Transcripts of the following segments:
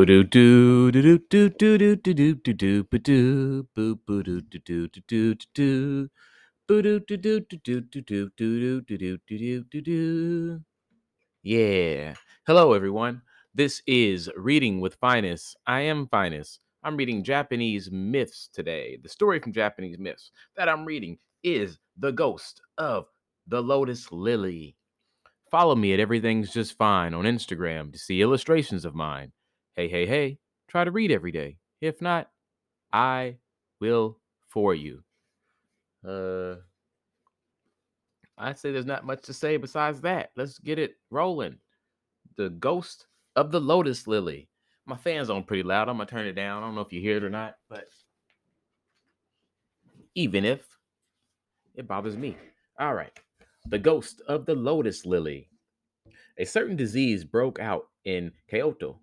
Boo boo boo Yeah. Hello everyone. This is Reading with Phines. I am Phines. I'm reading Japanese myths today. The story from Japanese myths that I'm reading is The Ghost of the Lotus Lily. Follow me at Everything's Just Fine on Instagram to see illustrations of mine. Hey, hey, hey, try to read every day. If not, I will for you. Uh, I'd say there's not much to say besides that. Let's get it rolling. The Ghost of the Lotus Lily. My fan's on pretty loud. I'm gonna turn it down. I don't know if you hear it or not, but even if it bothers me. All right. The Ghost of the Lotus Lily. A certain disease broke out in Kyoto,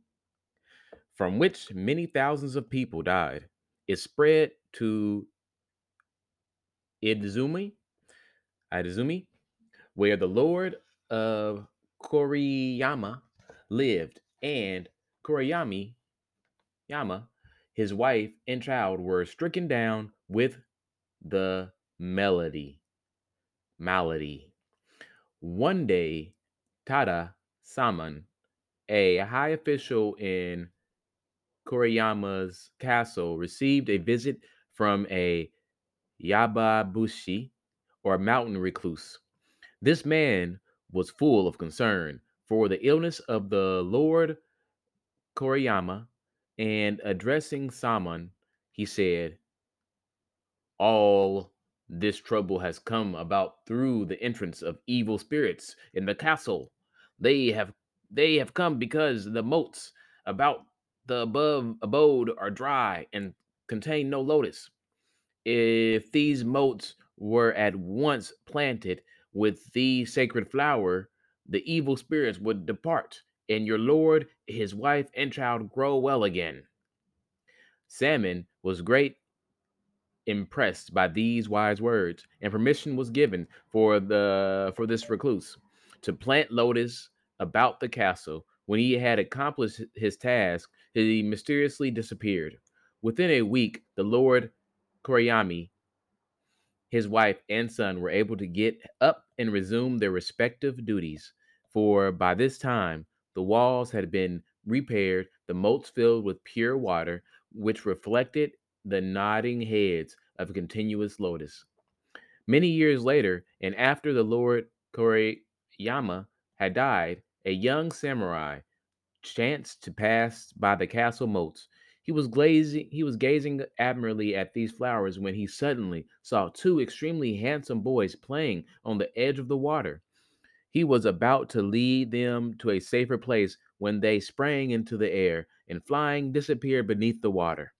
from which many thousands of people died. It spread to Idzumi, Idzumi, where the Lord of Koriyama lived, and Koriyami Yama, his wife and child were stricken down with the melody. Malady. One day, Tada Saman, a high official in Koriyama's castle, received a visit from a Yamabushi, or mountain recluse. This man was full of concern for the illness of the Lord Koriyama, and addressing Saman, he said, All this trouble has come about through the entrance of evil spirits in the castle. They have they have come because the moats about the above abode are dry and contain no lotus. If these moats were at once planted with the sacred flower, the evil spirits would depart, and your lord, his wife, and child grow well again. Salmon was great impressed by these wise words, and permission was given for the for this recluse to plant lotus about the castle. When he had accomplished his task, he mysteriously disappeared. Within a week, the Lord Koriyami, his wife, and son were able to get up and resume their respective duties. For by this time, the walls had been repaired, the moats filled with pure water, which reflected the nodding heads of a continuous lotus. Many years later, and after the Lord Koriyama had died, a young samurai chanced to pass by the castle moats. He was glazing he was gazing admiringly at these flowers when he suddenly saw two extremely handsome boys playing on the edge of the water. He was about to lead them to a safer place when they sprang into the air and flying disappeared beneath the water.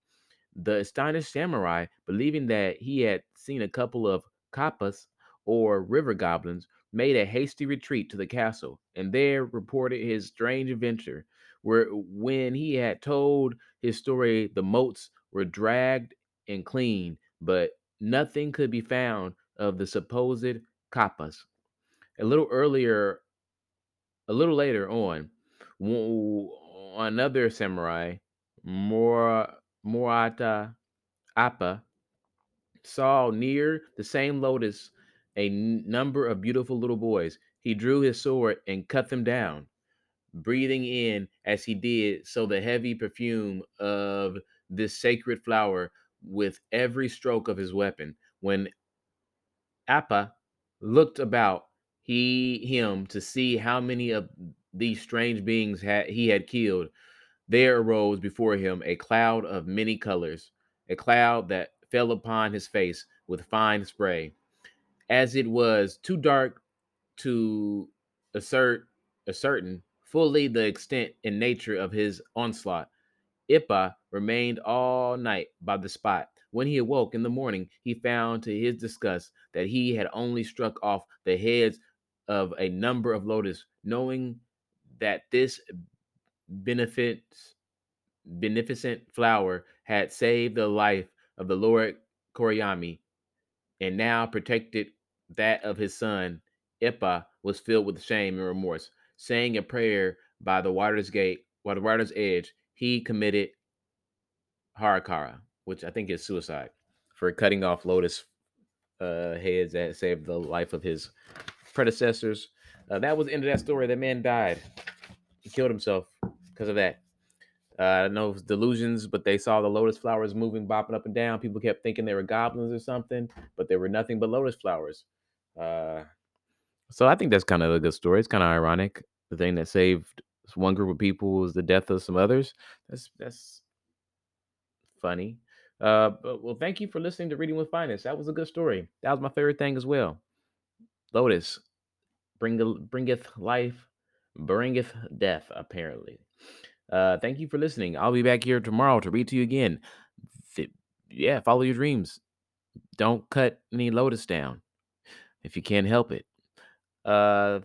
The astonished samurai, believing that he had seen a couple of kappas or river goblins, made a hasty retreat to the castle and there reported his strange adventure. Where uh, when he had told his story, the moats were dragged and cleaned, but nothing could be found of the supposed kappas. A little earlier, a little later on, another samurai, Mor Morata Appa, saw near the same lotus a number of beautiful little boys. He drew his sword and cut them down, breathing in as he did so the heavy perfume of this sacred flower with every stroke of his weapon. When Appa looked about he him to see how many of these strange beings had he had killed, there arose before him a cloud of many colors, a cloud that fell upon his face with fine spray. As it was too dark to assert ascertain fully the extent and nature of his onslaught, Ippa remained all night by the spot. When he awoke in the morning, he found to his disgust that he had only struck off the heads of a number of lotus, knowing that this benefit beneficent flower had saved the life of the Lord Koriyami and now protected that of his son, Ippa was filled with shame and remorse. Saying a prayer by the water's gate, by the water's edge, he committed harakara, which I think is suicide, for cutting off lotus uh, heads that saved the life of his predecessors. Uh, that was the end of that story. That man died. He killed himself because of that. Uh, I don't know if delusions, but they saw the lotus flowers moving, bopping up and down. People kept thinking they were goblins or something, but they were nothing but lotus flowers. Uh, so I think that's kind of a good story. It's kind of ironic. The thing that saved one group of people was the death of some others. That's that's funny. Uh, but well, thank you for listening to Reading with Phines. That was a good story. That was my favorite thing as well. Lotus, bring bringeth life, bringeth death. Apparently. Uh, thank you for listening. I'll be back here tomorrow to read to you again. Th- yeah, follow your dreams. Don't cut any lotus down if you can't help it. Uh,